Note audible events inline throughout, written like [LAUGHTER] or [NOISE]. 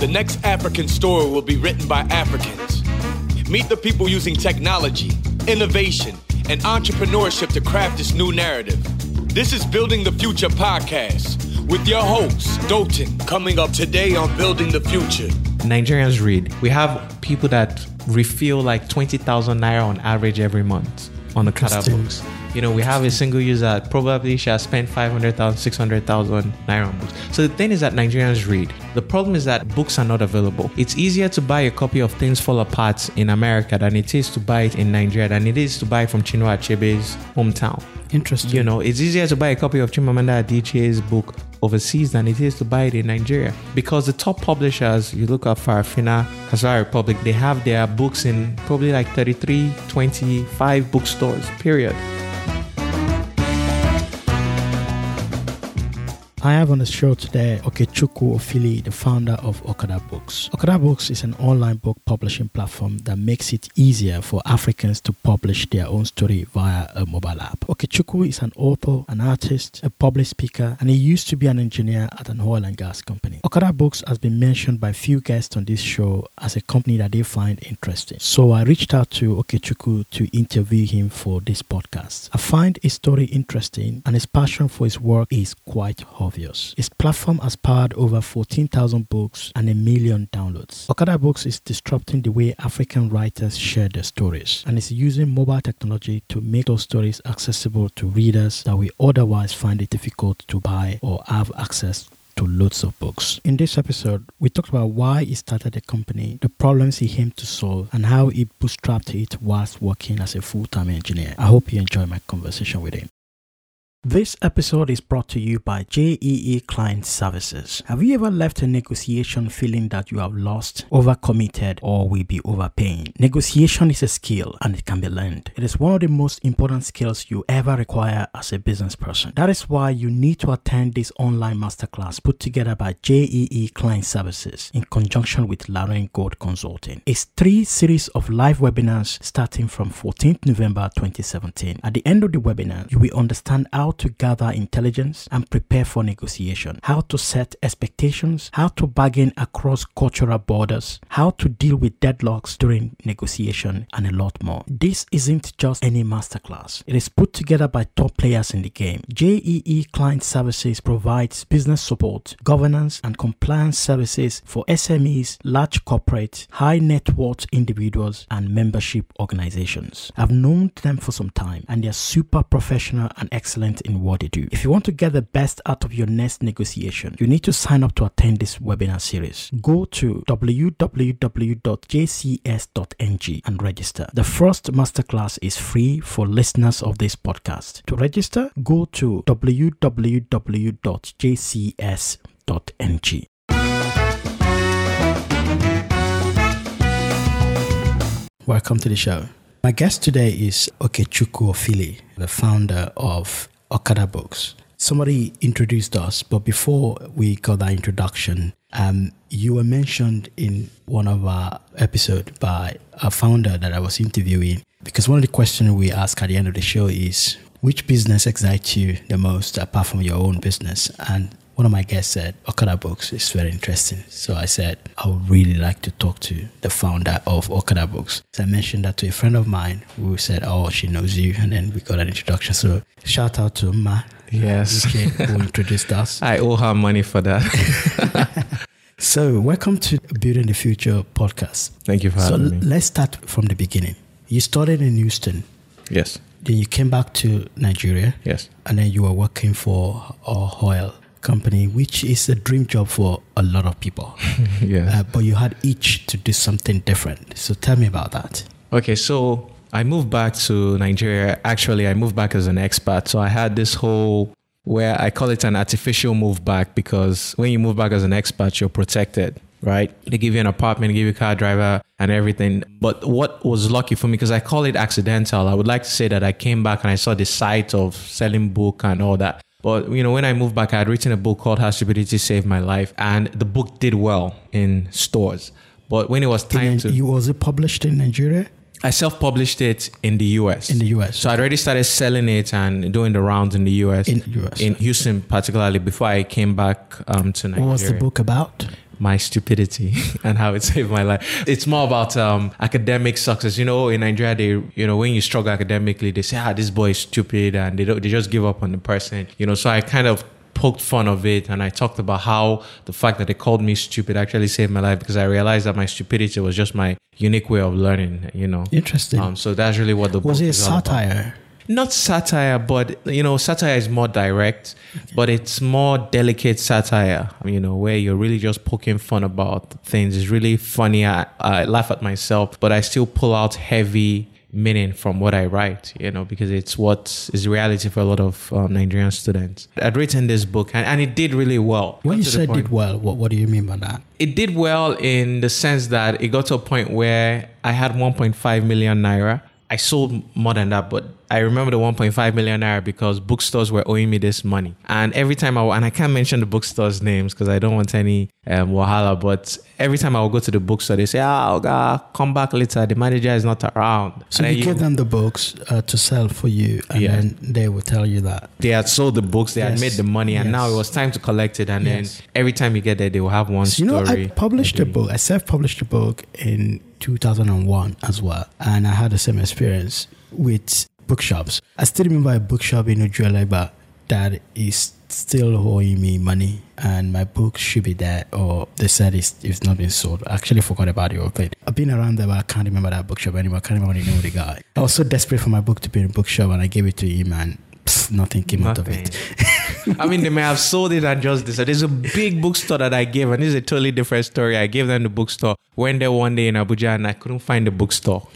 The next African story will be written by Africans. Meet the people using technology, innovation, and entrepreneurship to craft this new narrative. This is Building the Future podcast with your host, Dotun, coming up today on Building the Future. Nigerians read. We have people that refill like 20,000 naira on average every month on the Okada Interesting. books. You know, we have a single user that probably she has spent 500,000, 600,000 naira on books. So the thing is that Nigerians read. The problem is that books are not available. It's easier to buy a copy of Things Fall Apart in America than it is to buy it in Nigeria, than it is to buy it from Chinua Achebe's hometown. Interesting. You know, it's easier to buy a copy of Chimamanda Adichie's book overseas than it is to buy it in Nigeria because the top publishers, you look at Farafina, Cassava Republic, they have their books in probably like 33, 25 bookstores, period. I have on the show today Okechukwu Ofili, the founder of Okada Books. Okada Books is an online book publishing platform that makes it easier for Africans to publish their own story via a mobile app. Okechukwu is an author, an artist, a public speaker, and he used to be an engineer at an oil and gas company. Okada Books has been mentioned by few guests on this show as a company that they find interesting. So I reached out to Okechukwu to interview him for this podcast. I find his story interesting and his passion for his work is quite obvious. His platform has powered over 14,000 books and a million downloads. Okada Books is disrupting the way African writers share their stories and is using mobile technology to make those stories accessible to readers that we otherwise find it difficult to buy or have access to loads of books. In this episode, we talked about why he started the company, the problems he aimed to solve, and how he bootstrapped it whilst working as a full time engineer. I hope you enjoy my conversation with him. This episode is brought to you by JEE Client Services. Have you ever left a negotiation feeling that you have lost, overcommitted, or will be overpaying? Negotiation is a skill and it can be learned. It is one of the most important skills you ever require as a business person. That is why you need to attend this online masterclass put together by JEE Client Services in conjunction with Lauren Gold Consulting. It's three series of live webinars starting from 14th November 2017. At the end of the webinar, you will understand how to gather intelligence and prepare for negotiation, how to set expectations, how to bargain across cultural borders, how to deal with deadlocks during negotiation, and a lot more. This isn't just any masterclass. It is put together by top players in the game. JEE Client Services provides business support, governance, and compliance services for SMEs, large corporates, high net worth individuals, and membership organizations. I've known them for some time and they're super professional and excellent in what they do. If you want to get the best out of your next negotiation, you need to sign up to attend this webinar series. Go to www.jcs.ng and register. The first masterclass is free for listeners of this podcast. To register, go to www.jcs.ng. Welcome to the show. My guest today is Okechukwu Ofili, the founder of Okada Books. Somebody introduced us, but before we got that introduction, um, you were mentioned in one of our episodes by a founder that I was interviewing. Because one of the questions we ask at the end of the show is, which business excites you the most apart from your own business? And one of my guests said, Okada Books is very interesting. So I said, I would really like to talk to the founder of Okada Books. So I mentioned that to a friend of mine who said, Oh, she knows you. And then we got an introduction. So shout out to Ma. Yes. UK, who introduced us. [LAUGHS] I owe her money for that. [LAUGHS] So, welcome to Building the Future podcast. Thank you for So, having me. let's start from the beginning. You started in Houston, Yes. then you came back to Nigeria, Yes. and then you were working for oil company, which is a dream job for a lot of people. [LAUGHS] yes. Uh, but you had each to do something different. So, tell me about that. Okay, so I moved back to Nigeria. Actually, I moved back as an expat. So I had this whole where I call it an artificial move back because when you move back as an expat, you're protected, right? They give you an apartment, give you a car driver and everything. But what was lucky for me, because I call it accidental, I would like to say that I came back and I saw the site of selling book and all that. But you know, when I moved back, I had written a book called How Stupidity Saved My Life, and the book did well in stores. But when it was time And to, you was it published in Nigeria? I self-published it in the US. In the US. So I'd already started selling it and doing the rounds in the US. In the US. In Houston, particularly before I came back um, to Nigeria. What was the book about? My stupidity [LAUGHS] and how it saved my life. It's more about um, academic success. You know, in Nigeria, they you know when you struggle academically, they say, ah, this boy is stupid, and they don't, they just give up on the person. You know, so I kind of poked fun of it and I talked about how the fact that they called me stupid actually saved my life because I realized that my stupidity was just my unique way of learning, you know. Interesting. Um, so that's really what the was book it is all about. satire? Not satire, but you know, satire is more direct, but it's more delicate satire. You know, where you're really just poking fun about things. It's really funny. I, I laugh at myself, but I still pull out heavy meaning from what I write. You know, because it's what is reality for a lot of um, Nigerian students. I'd written this book, and, and it did really well. When you said did well, what, what do you mean by that? it did well in the sense that it got to a point where I had 1.5 million naira. I sold more than that, but I remember the 1.5 million naira because bookstores were owing me this money. And every time I, and I can't mention the bookstores' names because I don't want any um, wahala, but every time I would go to the bookstore, they say, ah, Oga, come back later. The manager is not around. So And you then gave them the books uh, to sell for you, and Yeah. then they will tell you that. they had sold the books, they had made the money, and Yes. now it was time to collect it. And Yes. then every time you get there, they will have one So, you know, story. I published a book. I self-published a book in 2001 as well, and I had the same experience with bookshops. I still remember a bookshop in Ojuelegba that is still owing me money, and my book should be there, or they said it's, it's not been sold. I actually forgot about thing. I've been around there, but I can't remember that bookshop anymore. I can't remember the name of the guy. I was so desperate for my book to be in a bookshop, and I gave it to him, and nothing came out of it. I mean, they may have sold it and just decided. There's a big bookstore that I gave, and this is a totally different story. I gave them the bookstore. Went there one day in Abuja, and I couldn't find the bookstore.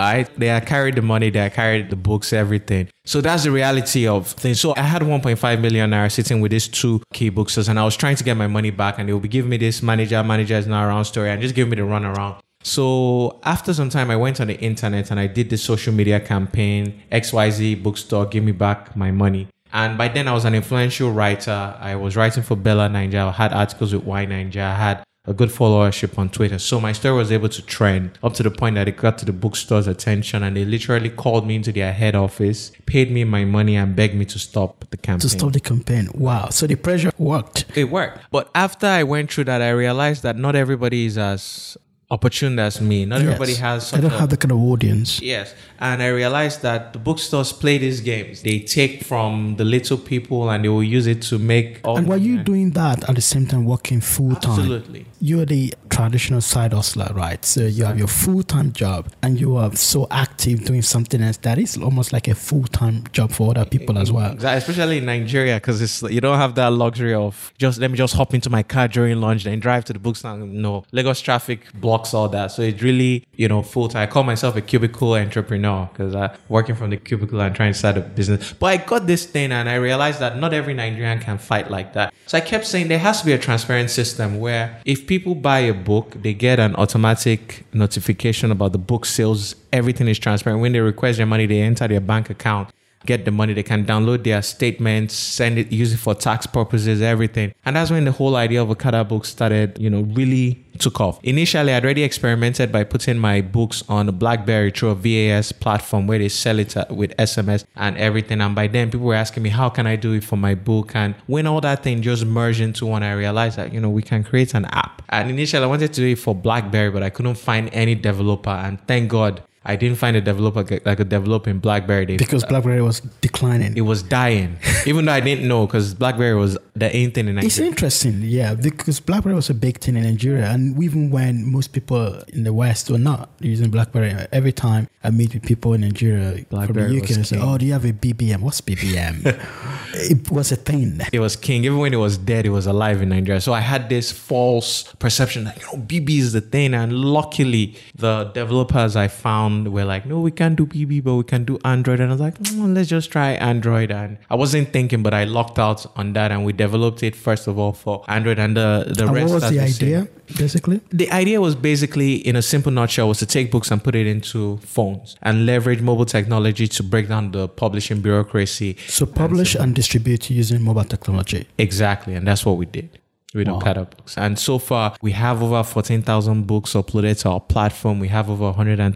Alright, they had carried the money, they had carried the books, everything. So that's the reality of things. So I had 1.5 million naira sitting with these two key bookstores, and I was trying to get my money back, and they will be giving me this manager, manager is not around story, and just give me the run around. So after some time, I went on the internet and I did the social media campaign, XYZ bookstore, give me back my money. And by then I was an influential writer. I was writing for BellaNaija. I had articles with YNaija. I had a good followership on Twitter. So my story was able to trend up to the point that it got to the bookstore's attention and they literally called me into their head office, paid me my money and begged me to stop the campaign. to stop the campaign. Wow. So the pressure worked. It worked. But after I went through that, I realized that not everybody is as opportune as me. Not everybody has such don't a- have the kind of audience. Yes, and I realized that the bookstores play these games. They take from the little people and they will use it to make. And were you doing that at the same time working full time? Absolutely. You're the traditional side hustler, right? So you have your full time job and you are so active doing something else that is almost like a full time job for other people as well. Exactly, especially in Nigeria, because it's you don't have that luxury of just let me just hop into my car during lunch, then drive to the bookstore. No, Lagos traffic blocks all that, so it's really you know full time. I call myself a cubicle entrepreneur because I working from the cubicle and trying to start a business. But I got this thing, and I realized that not every Nigerian can fight like that. So I kept saying there has to be a transparent system where if people buy a book, they get an automatic notification about the book sales. Everything is transparent. When they request their money, they enter their bank account get the money. They can download their statements, send it, use it for tax purposes, everything. And that's when the whole idea of Okada books started, you know, really took off. Initially, I'd already experimented by putting my books on a BlackBerry through a VAS platform where they sell it uh, with SMS and everything. And by then, people were asking me, how can I do it for my book? And when all that thing just merged into one, I realized that, you know, we can create an app. And initially, I wanted to do it for BlackBerry, but I couldn't find any developer. And thank God, I didn't find a developer like a developer in BlackBerry. They Because BlackBerry was declining. it was dying, even though I didn't know because BlackBerry was the ain't thing in Nigeria. It's interesting, yeah, because BlackBerry was a big thing in Nigeria, and even when most people in the West were not using BlackBerry, every time I meet with people in Nigeria BlackBerry from the UK, they say. "Oh, do you have a BBM? What's BBM?" [LAUGHS] it was a thing. It was king. Even when it was dead, it was alive in Nigeria. So I had this false perception that, you know, BB is the thing. And luckily, the developers I found were like, no, we can't do PB, but we can do Android. And I was like, "Mm, let's just try Android. And I wasn't thinking, but I locked out on that. And we developed it, first of all, for Android. And the, the And rest what was the idea, basically? The idea was basically, in a simple nutshell, was to take books and put it into phones and leverage mobile technology to break down the publishing bureaucracy. So publish and distribute using mobile technology. Exactly, and that's what we did. With Wow. Okada Books. And so far, we have over 14,000 books uploaded to our platform. We have over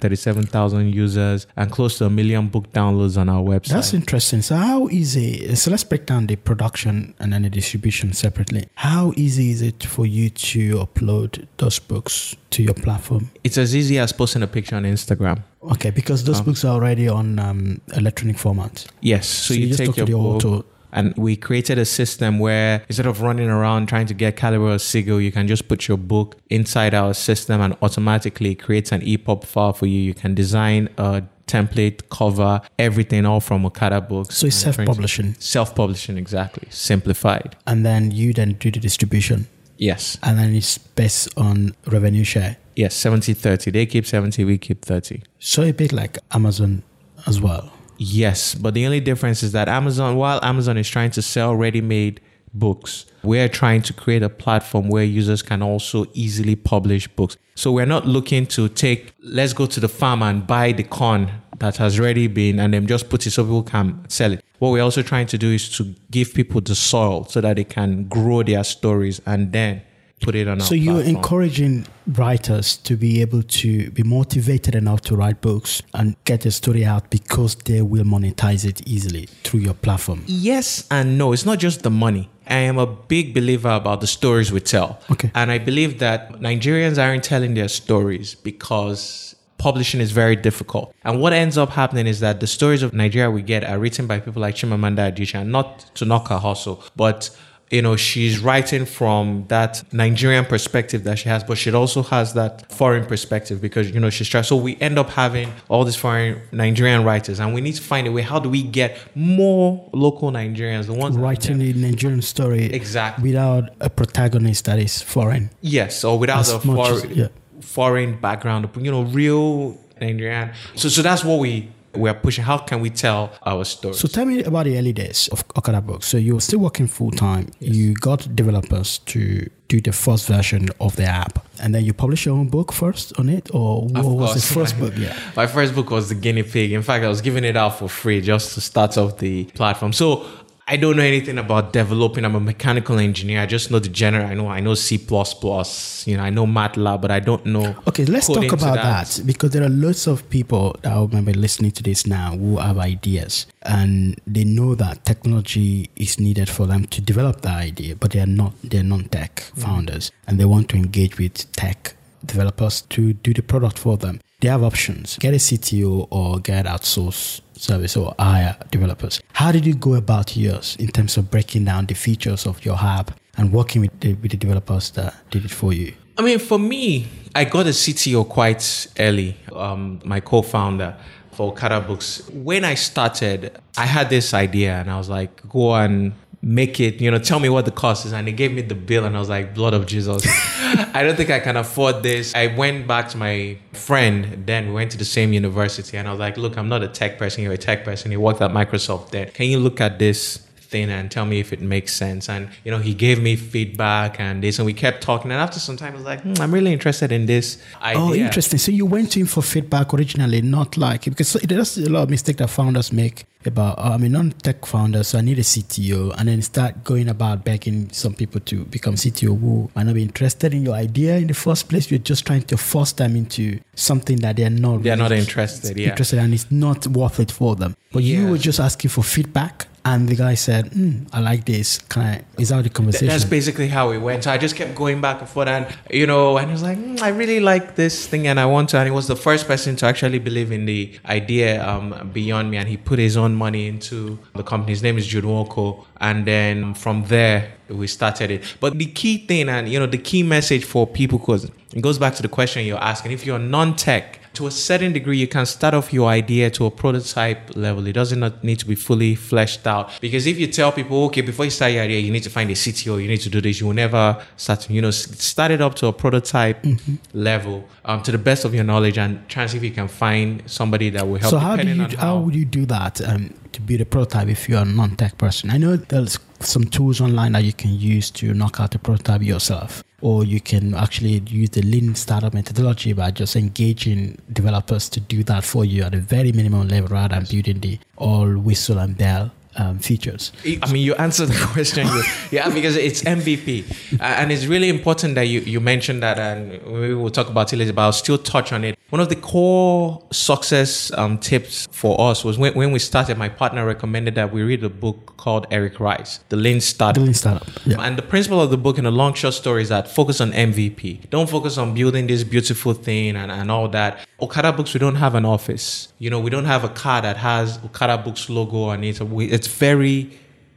137,000 users and close to a million book downloads on our website. That's interesting. So, how easy? So, let's break down the production and then the distribution separately. How easy is it for you to upload those books to your platform? it's as easy as posting a picture on Instagram. Okay, because those books are already on um, electronic format. Yes. So, So you you, just take your the book, auto- and we created a system where instead of running around trying to get Calibre or Sigil, you can just put your book inside our system and automatically creates an EPUB file for you. You can design a template, cover, everything all from Okada Books. So, it's self publishing. Self-publishing, exactly. Simplified. And then you then do the distribution. Yes. And then it's based on revenue share. Yes, 70-30. They keep 70, we keep 30. So, a bit like Amazon as well. Yes, but the only difference is that Amazon, while Amazon is trying to sell ready made books, we're trying to create a platform where users can also easily publish books. So we're not looking to take, let's go to the farm and buy the corn that has already been and then just put it so people can sell it. What we're also trying to do is to give people the soil so that they can grow their stories and then put it on our So you're platform. encouraging writers to be able to be motivated enough to write books and get their story out because they will monetize it easily through your platform. Yes and no. It's not just the money. I am a big believer about the stories we tell. Okay. And I believe that Nigerians aren't telling their stories because publishing is very difficult. And what ends up happening is that the stories of Nigeria we get are written by people like Chimamanda Adichie, and not to knock her hustle, but you know, she's writing from that Nigerian perspective that she has, but she also has that foreign perspective because, you know, she's trying. So we end up having all these foreign Nigerian writers, and we need to find a way. How do we get more local Nigerians, the ones Writing the Nigerian story Exactly. without a protagonist that is foreign. Yes, or without a foreign, yeah. foreign background, you know, real Nigerian. So, so that's what we we are pushing. How can we tell our story? So tell me about the early days of Okada Books. So you were still working full time. You got developers to do the first version of the app, and then you publish your own book first on it, or what was the first [LAUGHS] book? Yeah. My first book was The Guinea Pig. In fact, I was giving it out for free just to start off the platform. So I don't know anything about developing. I'm a mechanical engineer. I just know the general. I know I know C You know, I know MATLAB, but I don't know. Okay, let's talk about that. because there are lots of people that are maybe listening to this now who have ideas and they know that technology is needed for them to develop the idea, but they are not they're non-tech mm. founders and they want to engage with tech developers to do the product for them. They have options: get a CTO or get outsource service or hire developers. How did you go about yours in terms of breaking down the features of your app and working with the, with the developers that did it for you? I mean, for me, I got a CTO quite early. Um, my co-founder for Okada Books. When I started, I had this idea, and I was like, "Go and make it." You know, tell me what the cost is, and they gave me the bill, and I was like, "Blood of Jesus, [LAUGHS] I don't think I can afford this." I went back to my friend. Then we went to the same university, and I was like, "Look, I'm not a tech person. You're a tech person. You worked at Microsoft. Then can you look at this?" Thing and tell me if it makes sense. And you know, he gave me feedback and this, and we kept talking. And after some time, I was like, hmm, I'm really interested in this idea. Oh, interesting. So you went to him for feedback originally, not like because there's a lot of mistake that founders make about. Oh, I'm a non-tech founder, so I need a CTO, and then start going about begging some people to become CTO who might not be interested in your idea in the first place. You're just trying to force them into something that they're not. They're really not interested, yeah. Interested, and it's not worth it for them. But you were just asking for feedback, and the guy said, mm, "I like this. Can I?" Is that the conversation? That's basically how it went. So I just kept going back and forth, and you know, and he was like, "Mm, I really like this thing, and I want to. And he was the first person to actually believe in the idea um, beyond me, and he put his own money into the company. His name is Jude Walko, and then from there we started it. But the key thing, and you know, the key message for people, because it goes back to the question you're asking. If you're non-tech, to a certain degree, you can start off your idea to a prototype level. It doesn't need to be fully fleshed out. Because if you tell people, okay, before you start your idea, you need to find a CTO, you need to do this, you will never start you know, start it up to a prototype level um, to the best of your knowledge and try and see if you can find somebody that will help So how do you on how would you do that um, to build a prototype if you're a non-tech person? I know there's some tools online that you can use to knock out the prototype yourself, or you can actually use the lean startup methodology by just engaging developers to do that for you at a very minimum level rather than building the all whistle and bell um, features. I mean, you answered the [LAUGHS] question. You, yeah, because it's MVP, uh, and it's really important that you you mentioned that, and we will talk about it later. But I'll still touch on it. One of the core success um, tips for us was when, when we started. My partner recommended that we read a book called Eric Ries, The Lean Startup. The Lean Startup. Yeah. And the principle of the book in a long short story is that focus on MVP. Don't focus on building this beautiful thing and, and all that. Okada Books, we don't have an office. You know, we don't have a car that has Okada Books logo on it. It's very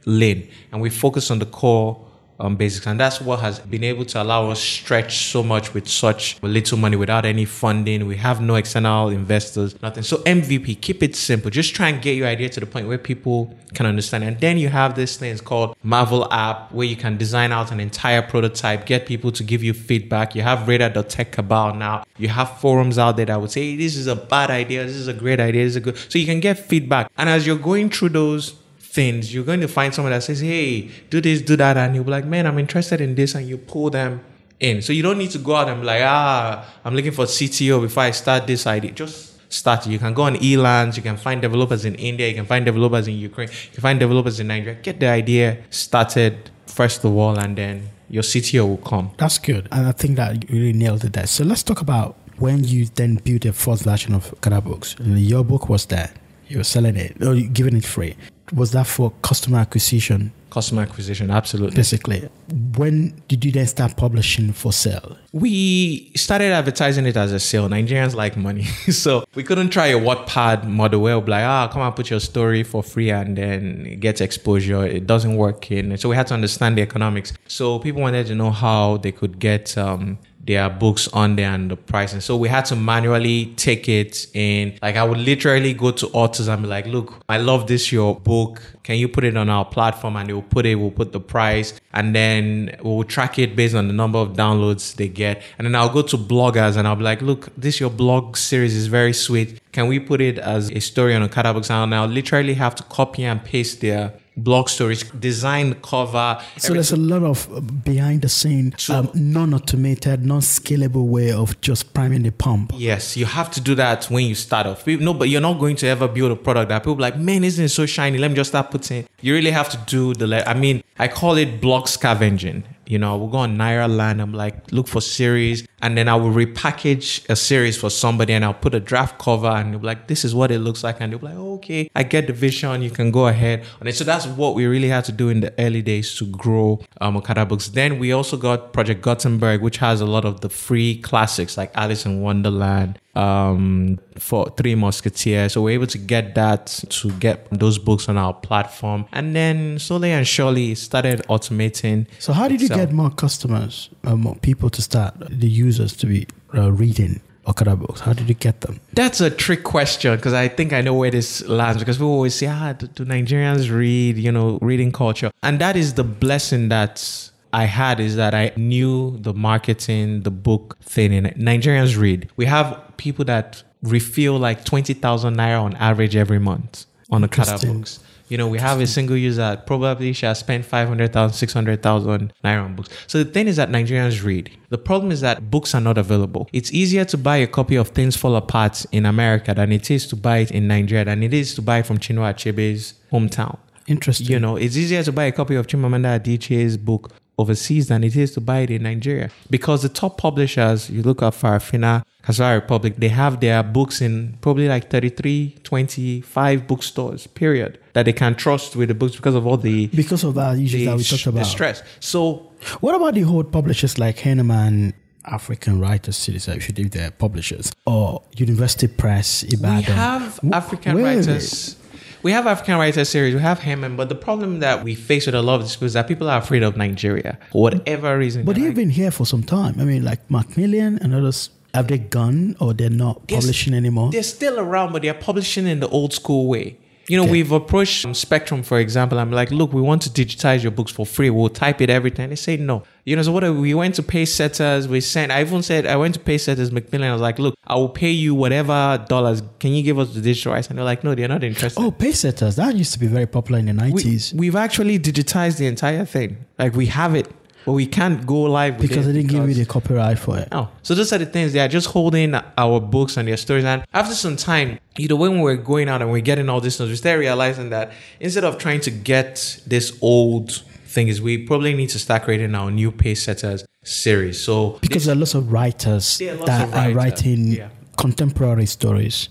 lean and we focus on the core um, basics. And that's what has been able to allow us stretch so much with such little money without any funding. We have no external investors, nothing. So MVP, keep it simple. Just try and get your idea to the point where people can understand. And then you have this thing it's called Marvel app where you can design out an entire prototype, get people to give you feedback. You have Radar.tech Cabal now. You have forums out there that would say, this is a bad idea. This is a great idea. This is a good. So you can get feedback. And as you're going through those things, you're going to find someone that says, Hey, do this, do that. And you'll be like, Man, I'm interested in this. And you pull them in. So you don't need to go out and be like, Ah, I'm looking for CTO before I start this idea. Just start. You can go on Elance, you can find developers in India, you can find developers in Ukraine, you can find developers in Nigeria. Get the idea started first of all, and then your CTO will come. That's good. And I think that you really nailed it there. So let's talk about when you then built a first version of Okada Books. Your book was there. You were selling it, or giving it free was that for customer acquisition? Customer acquisition, absolutely. Basically, when did you then start publishing for sale? We started advertising it as a sale. Nigerians like money, [LAUGHS] so we couldn't try a Wattpad model where we're like, ah, come and put your story for free and then get exposure. It doesn't work in. So we had to understand the economics. So people wanted to know how they could get um, their books on there and the pricing. So we had to manually take it in. Like I would literally go to authors and be like, look, I love this your book. Can you put it on our platform? And they will put it, we'll put the price and then we'll track it based on the number of downloads they get. And then I'll go to bloggers and I'll be like, look, this your blog series is very sweet. Can we put it as a story on a Okada Books? And I'll literally have to copy and paste their blog stories, design cover. So there's a lot of uh, behind the scene, um, non-automated, non-scalable way of just priming the pump. Yes, you have to do that when you start off. No, but you're not going to ever build a product that people like, man, isn't it so shiny? Let me just start putting. You really have to do the. I mean, I call it blog scavenging. You know, we'll go on Nairaland. I'm like, look for series, and then I will repackage a series for somebody, and I'll put a draft cover, and they'll be like, this is what it looks like, and they'll be like, okay, I get the vision. You can go ahead it. So that's what we really had to do in the early days to grow um, Okada Books. Then we also got Project Gutenberg, which has a lot of the free classics like Alice in Wonderland, um, for Three Musketeers. So we're able to get that to get those books on our platform. And then slowly and surely started automating. So how did you get more customers, uh, more people to start, the users to be uh, reading Okada books? How did you get them? That's a trick question because I think I know where this lands because people always say, ah, do, do Nigerians read, you know, reading culture? And that is the blessing that I had is that I knew the marketing, the book thing in it. Nigerians read. We have people that refill like 20,000 naira on average every month on the Okada books. You know, we have a single user that probably should have spent 500,000, 600,000 naira on books. So the thing is that Nigerians read. The problem is that books are not available. It's easier to buy a copy of Things Fall Apart in America than it is to buy it in Nigeria, than it is to buy it from Chinua Achebe's hometown. Interesting. You know, it's easier to buy a copy of Chimamanda Adichie's book overseas than it is to buy it in Nigeria. Because the top publishers, you look at Farafina, Cassava Republic, they have their books in probably like 33, 25 bookstores, period, that they can trust with the books because of all the... Because of that issues that we talked about. The stress. So... What about the whole publishers like Heinemann, African Writers Series, uh, if you do their publishers, or University Press, Ibadan? We have African Where Writers we have African Writers series, we have Heinemann, but the problem that we face with a lot of this is that people are afraid of Nigeria for whatever reason. But they've been here for some time. I mean, like Macmillan and others. Have they gone or they're not they're publishing anymore? They're still around, but they're publishing in the old school way. You know, okay. we've approached Spectrum, for example. I'm like, look, we want to digitize your books for free. We'll type it everything. They say no. You know, so what uh, we went to Pacesetters. We sent. I even said I went to Pacesetters Macmillan. I was like, look, I will pay you whatever dollars. Can you give us the digital rights? And they're like, no, they're not interested. Oh, Pacesetters. That used to be very popular in the nineties. We, we've actually digitized the entire thing. Like we have it but we can't go live with because they didn't give you the copyright for it. no. So those are the things they are just holding our books and their stories. And after some time, you know, when we were going out and we're getting all this news, we started realizing that instead of trying to get this old things, we probably need to start creating our new pace setters series. So Because there are lots of writers are lots that of are writing yeah. contemporary stories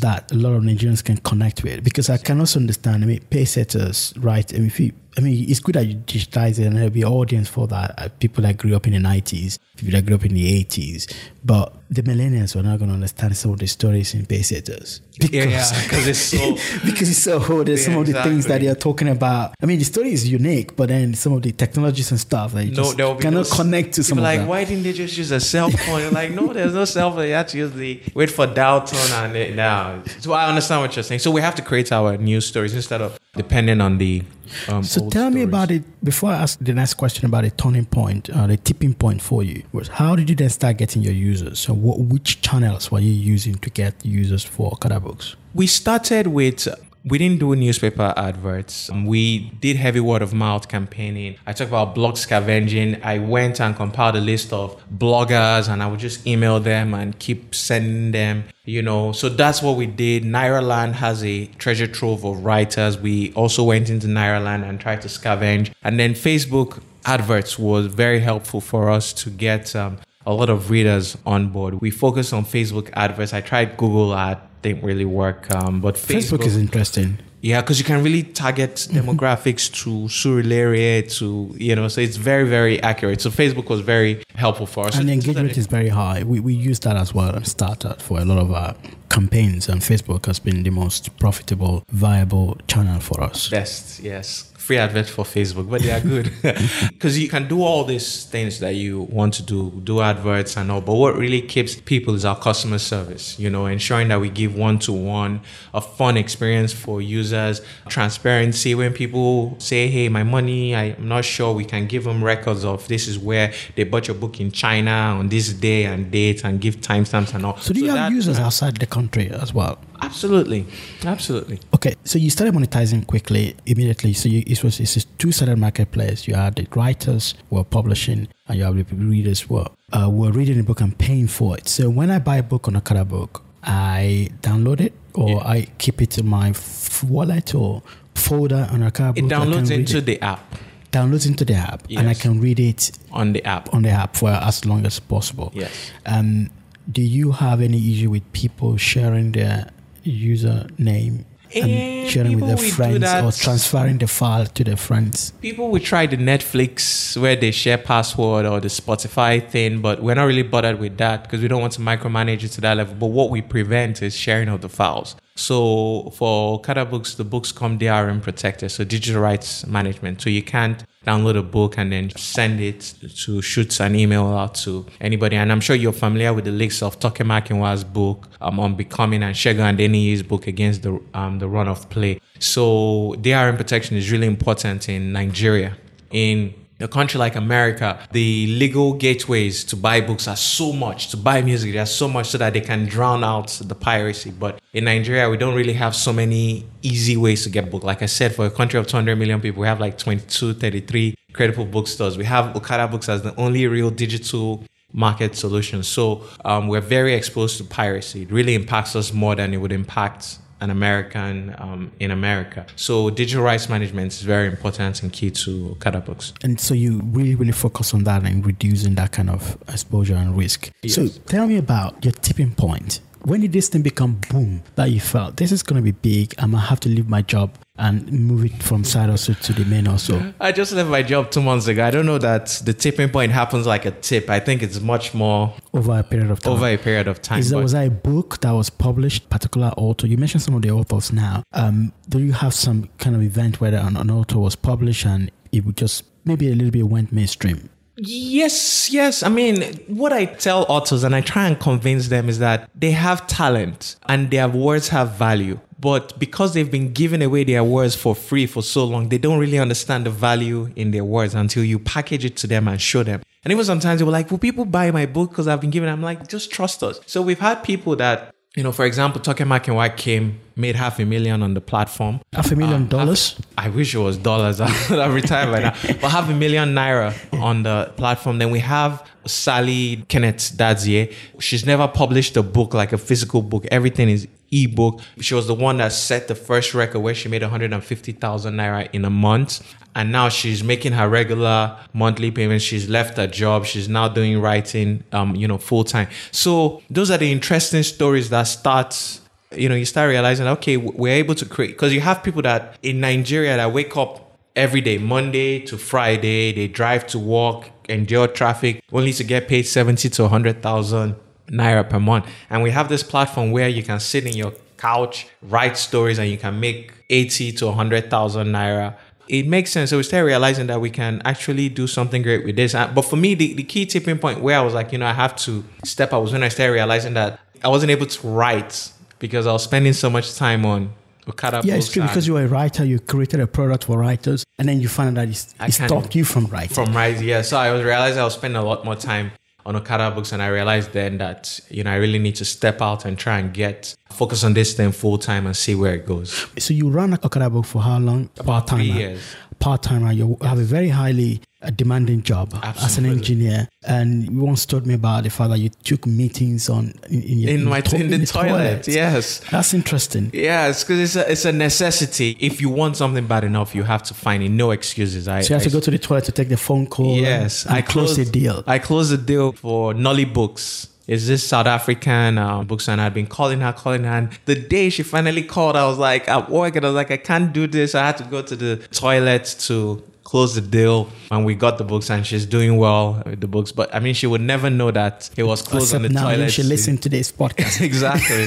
that a lot of Nigerians can connect with. Because I can also understand, I mean, pay setters, right? I mean, if you, I mean, it's good that you digitize it and there'll be an audience for that. uh, People that grew up in the 90s, people that grew up in the 80s. But the millennials are not going to understand some of the stories in Pacesetters. yeah, yeah, because it's so. [LAUGHS] because it's so old. There's Yeah, some of the things that exactly. they are talking about. I mean, the story is unique, but then some of the technologies and stuff that you No, just there will be cannot no, connect to some like, why didn't they just use a cell phone? You're like, no, there's no cell phone. You have to use the wait for Dalton and it now. So I understand what you're saying. So we have to create our new stories instead of depending on the. Um, So old tell me about it before I ask the next question about a turning point, uh, the tipping point for you. Was how did you then start getting your users? So what, which channels were you using to get users for Okada books? We started with. We didn't do newspaper adverts. Um, We did heavy word of mouth campaigning. I talked about blog scavenging. I went and compiled a list of bloggers and I would just email them and keep sending them, you know. So that's what we did. Nairaland has a treasure trove of writers. We also went into Nairaland and tried to scavenge. And then Facebook adverts was very helpful for us to get um, a lot of readers on board. We focused on Facebook adverts. I tried Google ad, didn't really work. Um, but Facebook, Facebook, is interesting. yeah, because you can really target demographics to Surulere, to you know, so it's very very accurate. So Facebook was very helpful for us. And the So- engagement is very high. We, we use that as well and started for a lot of our campaigns, and Facebook has been the most profitable, viable channel for us. best yes free advert for facebook but they are good. [LAUGHS] Because you can do all these things that you want to do do adverts and all but what really keeps people is our customer service you know ensuring that we give one-to-one a fun experience for users transparency. When people say hey my money i'm not sure we can give them records of this is where they bought your book in china on this day and date and give timestamps and all. So do you have that- users [LAUGHS] outside the country as well? Absolutely absolutely Okay, so you started monetizing quickly, immediately. So you, it was it's a two-sided marketplace. You had the writers who were publishing, and you have the readers who were, uh, who were reading the book and paying for it. So when I buy a book on a Okada Book, I download it or I keep it in my f- wallet or folder on Okada Book. it downloads into it. the app downloads into the app, and I can read it on the app on the app for as long as possible. Yes. Um, do you have any issue with people sharing their username Eh, and sharing with their friends or transferring the file to their friends? People will try the Netflix where they share password or the Spotify thing, but we're not really bothered with that because we don't want to micromanage it to that level. But what we prevent is sharing of the files. So for Okada books, the books come DRM protected, so digital rights management. So you can't download a book and then send it to shoot an email out to anybody. And I'm sure you're familiar with the links of Toke Makinwa's book um, on Becoming and Shego and Deniyi's book against the um, the run of play. So DRM protection is really important in Nigeria. In a country like America, the legal gateways to buy books are so much, to buy music, there's so much so that they can drown out the piracy. But in Nigeria, we don't really have so many easy ways to get book. Like I said, for a country of 200 million people, we have like 22, 33 credible bookstores. We have Okada Books as the only real digital market solution. So um, we're very exposed to piracy. It really impacts us more than it would impact an American um, in America. So digital rights management is very important and key to Books. And so you really, really focus on that and reducing that kind of exposure and risk. So tell me about your tipping point. When did this thing become boom that you felt this is going to be big? I'm going to have to leave my job and move it from side also to the main also? I just left my job two months ago. I don't know that the tipping point happens like a tip. I think it's much more over a period of time. over a period of time. Is there, was there a book that was published, particular author? You mentioned some of the authors now. Um, do you have some kind of event where an, an author was published and it would just maybe a little bit went mainstream? Yes, yes. I mean, what I tell authors and I try and convince them is that they have talent and their words have value. But because they've been giving away their words for free for so long, they don't really understand the value in their words until you package it to them and show them. And even sometimes they were like, Will people buy my book because I've been giving? I'm like, just trust us. So we've had people that you know, for example, Talking Black and White came, made half a million on the platform. Half a million Um, dollars? half- I wish it was dollars. [LAUGHS] I would have retired by now. But half a million naira on the platform. Then we have Sally Kenneth Dadzie. She's never published a book like a physical book. Everything is ebook. She was the one that set the first record where she made 150,000 naira in a month. And now she's making her regular monthly payments. She's left her job. She's now doing writing, um, you know, full time. So those are the interesting stories that start you know, you start realizing, okay, we're able to create because you have people that in Nigeria that wake up every day, Monday to Friday, they drive to work, endure traffic, only to get paid 70 to 100,000 naira per month. And we have this platform where you can sit in your couch, write stories, and you can make 80 to 100,000 naira. It makes sense. So we started realizing that we can actually do something great with this. But for me, the, the key tipping point where I was like, you know, I have to step up was when I started realizing that I wasn't able to write because I was spending so much time on Okada Yeah, it's true because you were a writer, you created a product for writers, and then you found that it's, I it stopped you from writing. from writing, Yeah, so I was realizing I was spending a lot more time on Okada books, and I realized then that you know I really need to step out and try and get focus on this thing full time and see where it goes. so you ran Okada book for how long? Part three years. Part timer. You have a very highly uh, demanding job as an engineer, and you once told me about the fact that you took meetings on in, in, your- In my to- in the toilet, yes. That's interesting. Yes, because it's a, it's a necessity. If you want something bad enough, you have to find it. No excuses. I, So you have I- to go to the toilet to take the phone call. Yes, and, and close the deal. I closed the deal for Nolly Books. Is this South African uh, books? And I'd been calling her, calling her. And the day she finally called, I was like at work, and I was like, I can't do this. I had to go to the toilet to close the deal. And we got the books, and she's doing well with the books. But I mean, she would never know that it was closed Except on the now toilet. you should listen to this podcast. [LAUGHS] exactly.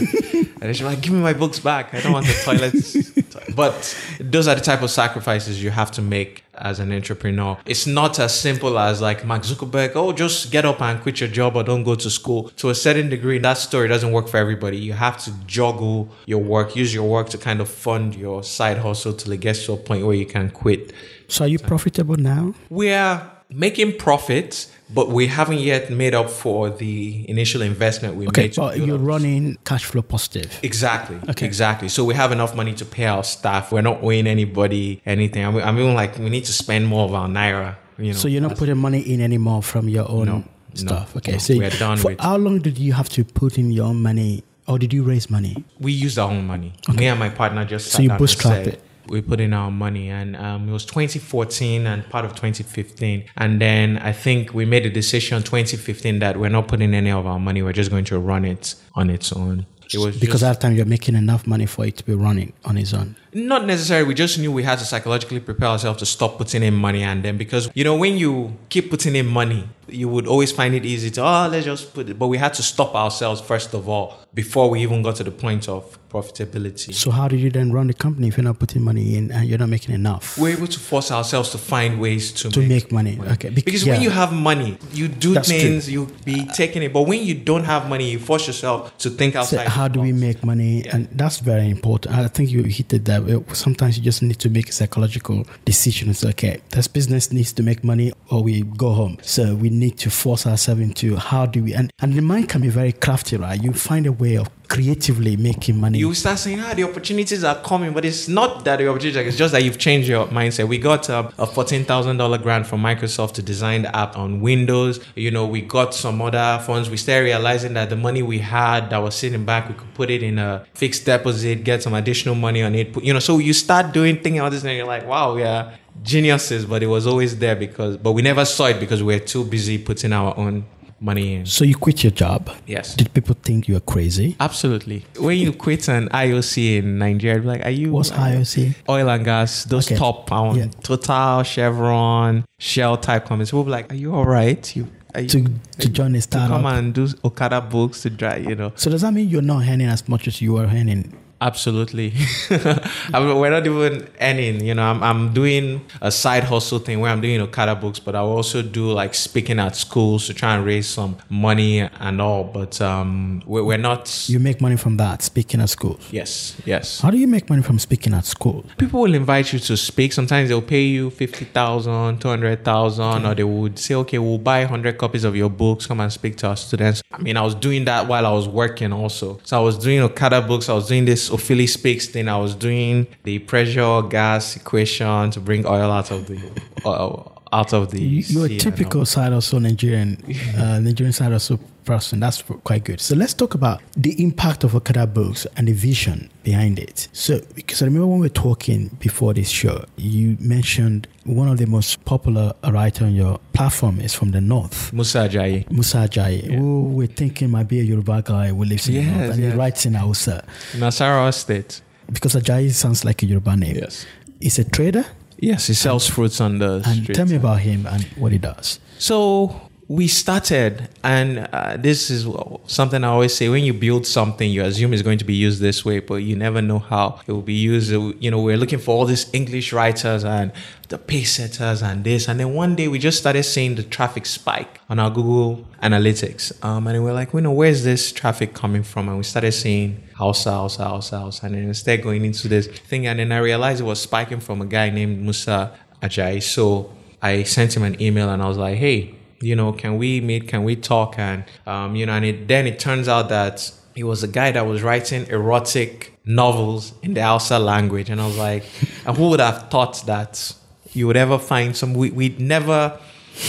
and she's like, "Give me my books back. I don't want the toilets." [LAUGHS] but those are the type of sacrifices you have to make as an entrepreneur. It's not as simple as like Mark Zuckerberg. Oh, just get up and quit your job or don't go to school. To a certain degree, that story doesn't work for everybody. You have to juggle your work, use your work to kind of fund your side hustle till it gets to a point where you can quit. so are you profitable now? We're making profits, but we haven't yet made up for the initial investment we Okay, made. to but you're up running cash flow positive. Exactly. Okay. Exactly. So we have enough money to pay our staff. We're not owing anybody anything. I mean, I mean like we need to spend more of our naira. You know. So you're not putting money in anymore from your own No, stuff. no, okay, no. so We're done for with- how long did you have to put in your own money, or did you raise money? we used our own money. Me and my partner just So you down and bootstrap said, it? We put in our money, and um, it was 2014 and part of 2015. And then I think we made a decision 2015 that we're not putting any of our money. We're just going to run it on its own. It was Because just, at that time you're making enough money for it to be running on its own. Not necessarily. We just knew we had to psychologically prepare ourselves to stop putting in money and then because you know when you keep putting in money, you would always find it easy to oh let's just put it. But we had to stop ourselves first of all before we even got to the point of profitability. So how did you then run the company if you're not putting money in and you're not making enough We're able to force ourselves to find ways to, to make money? Okay, bec- Because yeah. when you have money, you do That's true. things, you be taking it. But when you don't have money, you force yourself to think So outside. how the do we make money? And that's very important. I think you hit it way. Sometimes you just need to make a psychological decision. It's okay, this business needs to make money or we go home. So we need to force ourselves into how do we, and, and the mind can be very crafty, right? You find a way of creatively making money. you start saying, ah, the opportunities are coming, but it's not that the opportunities, it's just that you've changed your mindset. We got uh, a $14,000 grant from Microsoft to design the app on Windows. You know, we got some other funds. We started realizing that the money we had that was sitting back, we could put it in a fixed deposit, get some additional money on it. You know, so you start doing thinking all this and you're like, wow, yeah, geniuses, but it was always there because, but we never saw it because we were too busy putting our own money in. so you quit your job. Yes. Did people think you were crazy? Absolutely. When you quit an IOC in Nigeria, like, are you What's IOC? oil and gas, those Okay. top um, Yeah. Total, Chevron, Shell type companies. People be like, are you all right? You are you, To to join a to come and do Okada books to drive, you know? So does that mean you're not earning as much as you were earning Absolutely. [LAUGHS] I mean, we're not even earning, you know, I'm, I'm doing a side hustle thing where I'm doing Okada books, but I also do like speaking at schools to try and raise some money and all. But um, we're, we're not. You make money from that, speaking at schools. Yes, yes. How do you make money from speaking at schools? People will invite you to speak. Sometimes they'll pay you 50,000, 200,000, or they would say, okay, we'll buy 100 copies of your books, come and speak to our students. I mean, I was doing that while I was working also. So I was doing Okada books, I was doing this Ofili Speaks thing, I was doing the pressure gas equation to bring oil out of the. Uh, out of the You- You're a typical side hustle Nigerian, uh, Nigerian side hustle person. That's quite good. So let's talk about the impact of Okada books and the vision behind it. So, because I remember when we were talking before this show, you mentioned one of the most popular writer on your platform is from the north. Musa Ajayi. Musa Ajayi, who we're thinking might be a Yoruba guy who lives in the Yes, north and yes. he writes in Hausa. Nasarawa State. Because Ajayi sounds like a Yoruba name. Yes. He's a trader. Yes, he sells fruits on the And street. tell me about him and what he does. So we started, and uh, this is something I always say: when you build something, you assume it's going to be used this way, but you never know how it will be used. You know, we're looking for all these English writers and the pace setters and this, and then one day we just started seeing the traffic spike on our Google Analytics, um, and we're like, you know, where's this traffic coming from? And we started seeing Hausa, Hausa, Hausa, Hausa, and then instead going into this thing, and then I realized it was spiking from a guy named Musa Ajayi. So I sent him an email and I was like, hey, you know, can we meet? Can we talk? And, um, you know, and it, then it turns out that he was a guy that was writing erotic novels in the Hausa language. And I was like, [LAUGHS] and who would have thought that you would ever find some, we, we'd never,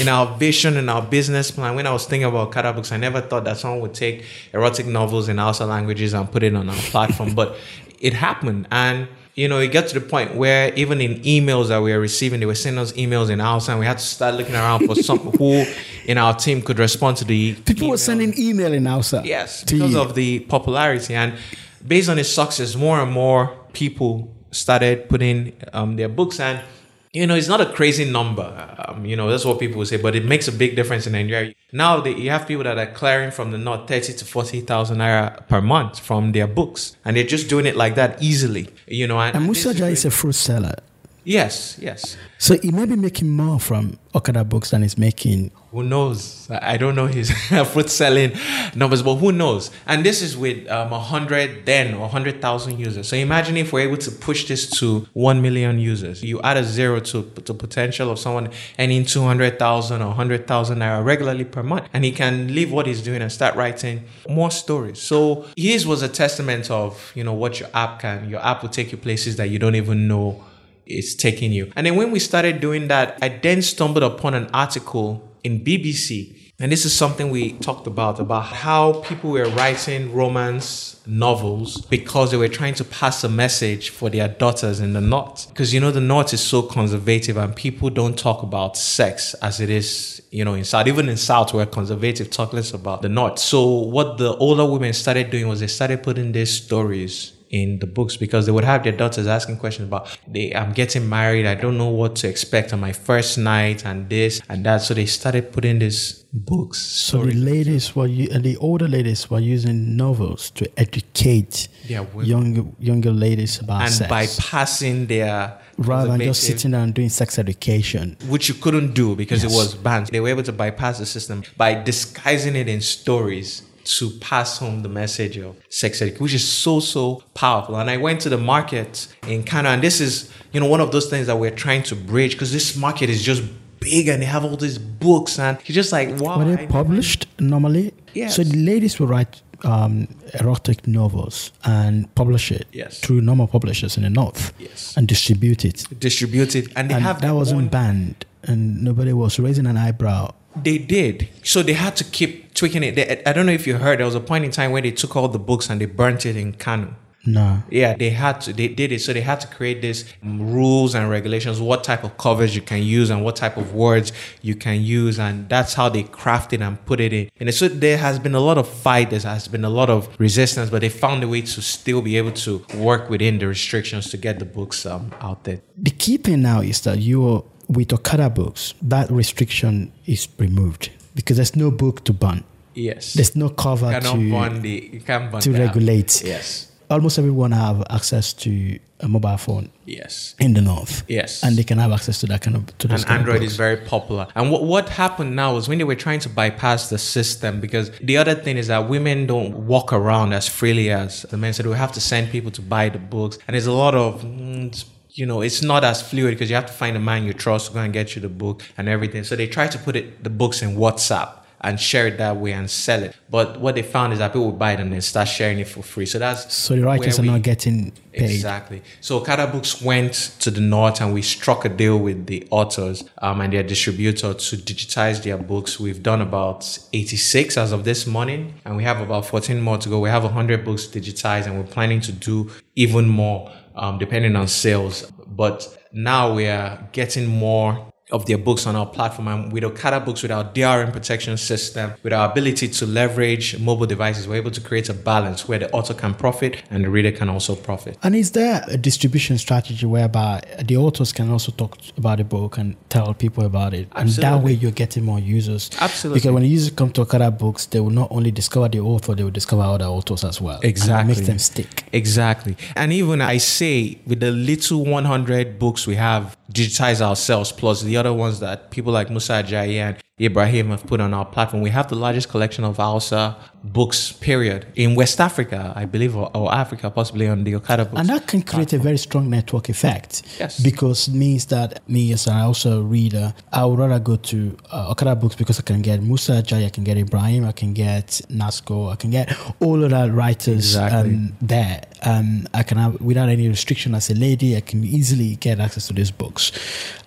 in our vision, in our business plan, when I was thinking about Okada books, I never thought that someone would take erotic novels in Hausa languages and put it on our platform. [LAUGHS] But it happened. And you know, it got to the point where even in emails that we were receiving, they were sending us emails in Hausa, and we had to start looking around for some who in our team could respond to the People were sending email in Hausa. Yes, because you. of the popularity and based on its success, more and more people started putting um, their books and. You know, it's not a crazy number. Um, you know, that's what people say, but it makes a big difference in Nigeria. Now they, you have people that are clearing from the north thirty to forty thousand naira per month from their books, and they're just doing it like that easily. You know, and, And and Musa this is a fruit seller. yes, yes. So he may be making more from Okada books than he's making. Who knows? I don't know his [LAUGHS] fruit selling numbers, but who knows? And this is with um, 100 then or 100,000 users. So imagine if we're able to push this to 1 million users. You add a zero to the potential of someone earning 200,000 or 100,000 naira regularly per month. And he can leave what he's doing and start writing more stories. So his was a testament of, you know, what your app can. Your app will take you places that you don't even know it's taking you. And then when we started doing that, I then stumbled upon an article in BBC. And this is something we talked about about how people were writing romance novels because they were trying to pass a message for their daughters in the North. Because you know, the North is so conservative and people don't talk about sex as it is, you know, in South. Even in South, where conservative talk less about the North. So what the older women started doing was they started putting these stories in the books because they would have their daughters asking questions about they I'm getting married, I don't know what to expect on my first night and this and that. So they started putting these books. So the ladies were, the older ladies were using novels to educate Yeah, younger younger ladies about and sex, bypassing their rather than just sitting down and doing sex education. which you couldn't do because Yes. it was banned. They were able to bypass the system by disguising it in stories to pass home the message of sex education, which is so so powerful. And I went to the market in Kano, and this is you know one of those things that we're trying to bridge because this market is just big and they have all these books and you're just like wow. Were I they published normally? Yes. So the ladies will write um, erotic novels and publish it Yes. through normal publishers in the north Yes. and distribute it. distribute it and they and have that wasn't own- banned, and nobody was raising an eyebrow. They did. So they had to keep tweaking it. They, I don't know if you heard, there was a point in time where they took all the books and they burnt it in Kano. No. Yeah, they had to. They did it. So they had to create these um, rules and regulations, what type of covers you can use and what type of words you can use, and that's how they crafted and put it in. And so there has been a lot of fight. There has been a lot of resistance, but they found a way to still be able to work within the restrictions to get the books um, out there. The key thing now is that you are with Okada books, that restriction is removed because there's no book to ban. Yes. There's no cover you to the. You can't burn to regulate. Yes. almost everyone have access to a mobile phone Yes. in the north. Yes. and they can have access to that kind of to those and Android is very popular. And what, what happened now is when they were trying to bypass the system, because the other thing is that women don't walk around as freely as the men. So we have to send people to buy the books. And there's a lot of, mm, you know, it's not as fluid because you have to find a man you trust to go and get you the book and everything. So they try to put it the books in WhatsApp and share it that way and sell it. But what they found is that people would buy it and then start sharing it for free. So that's So the writers where are we- not getting paid. Exactly. So Okada Books went to the north and we struck a deal with the authors um, and their distributor to digitize their books. We've done about 86 as of this morning and we have about 14 more to go. We have 100 books digitized and we're planning to do even more um, depending on sales. But now we are getting more of their books on our platform and with Okada Books, with our DRM protection system, with our ability to leverage mobile devices, we're able to create a balance where the author can profit and the reader can also profit. And is there a distribution strategy whereby the authors can also talk about the book and tell people about it? And that way you're getting more users. Absolutely. Because when users come to Okada Books, they will not only discover the author, they will discover other authors as well. And Exactly. it makes them stick. Exactly. And even I say with the little 100 books we have digitized ourselves, plus the other ones that people like Musa Ajayi Ibrahim have put on our platform, we have the largest collection of Hausa books, period, in West Africa, I believe, or, or Africa, possibly on the Okada books. And that can create a very strong network effect. Yes. Because it means that me as an also a reader, I would rather go to uh, Okada Books because I can get Musa Jai, I can get Ibrahim, I can get Nasco, I can get all of that writers Exactly. um, there. Um, I can have, without any restriction as a lady, I can easily get access to these books.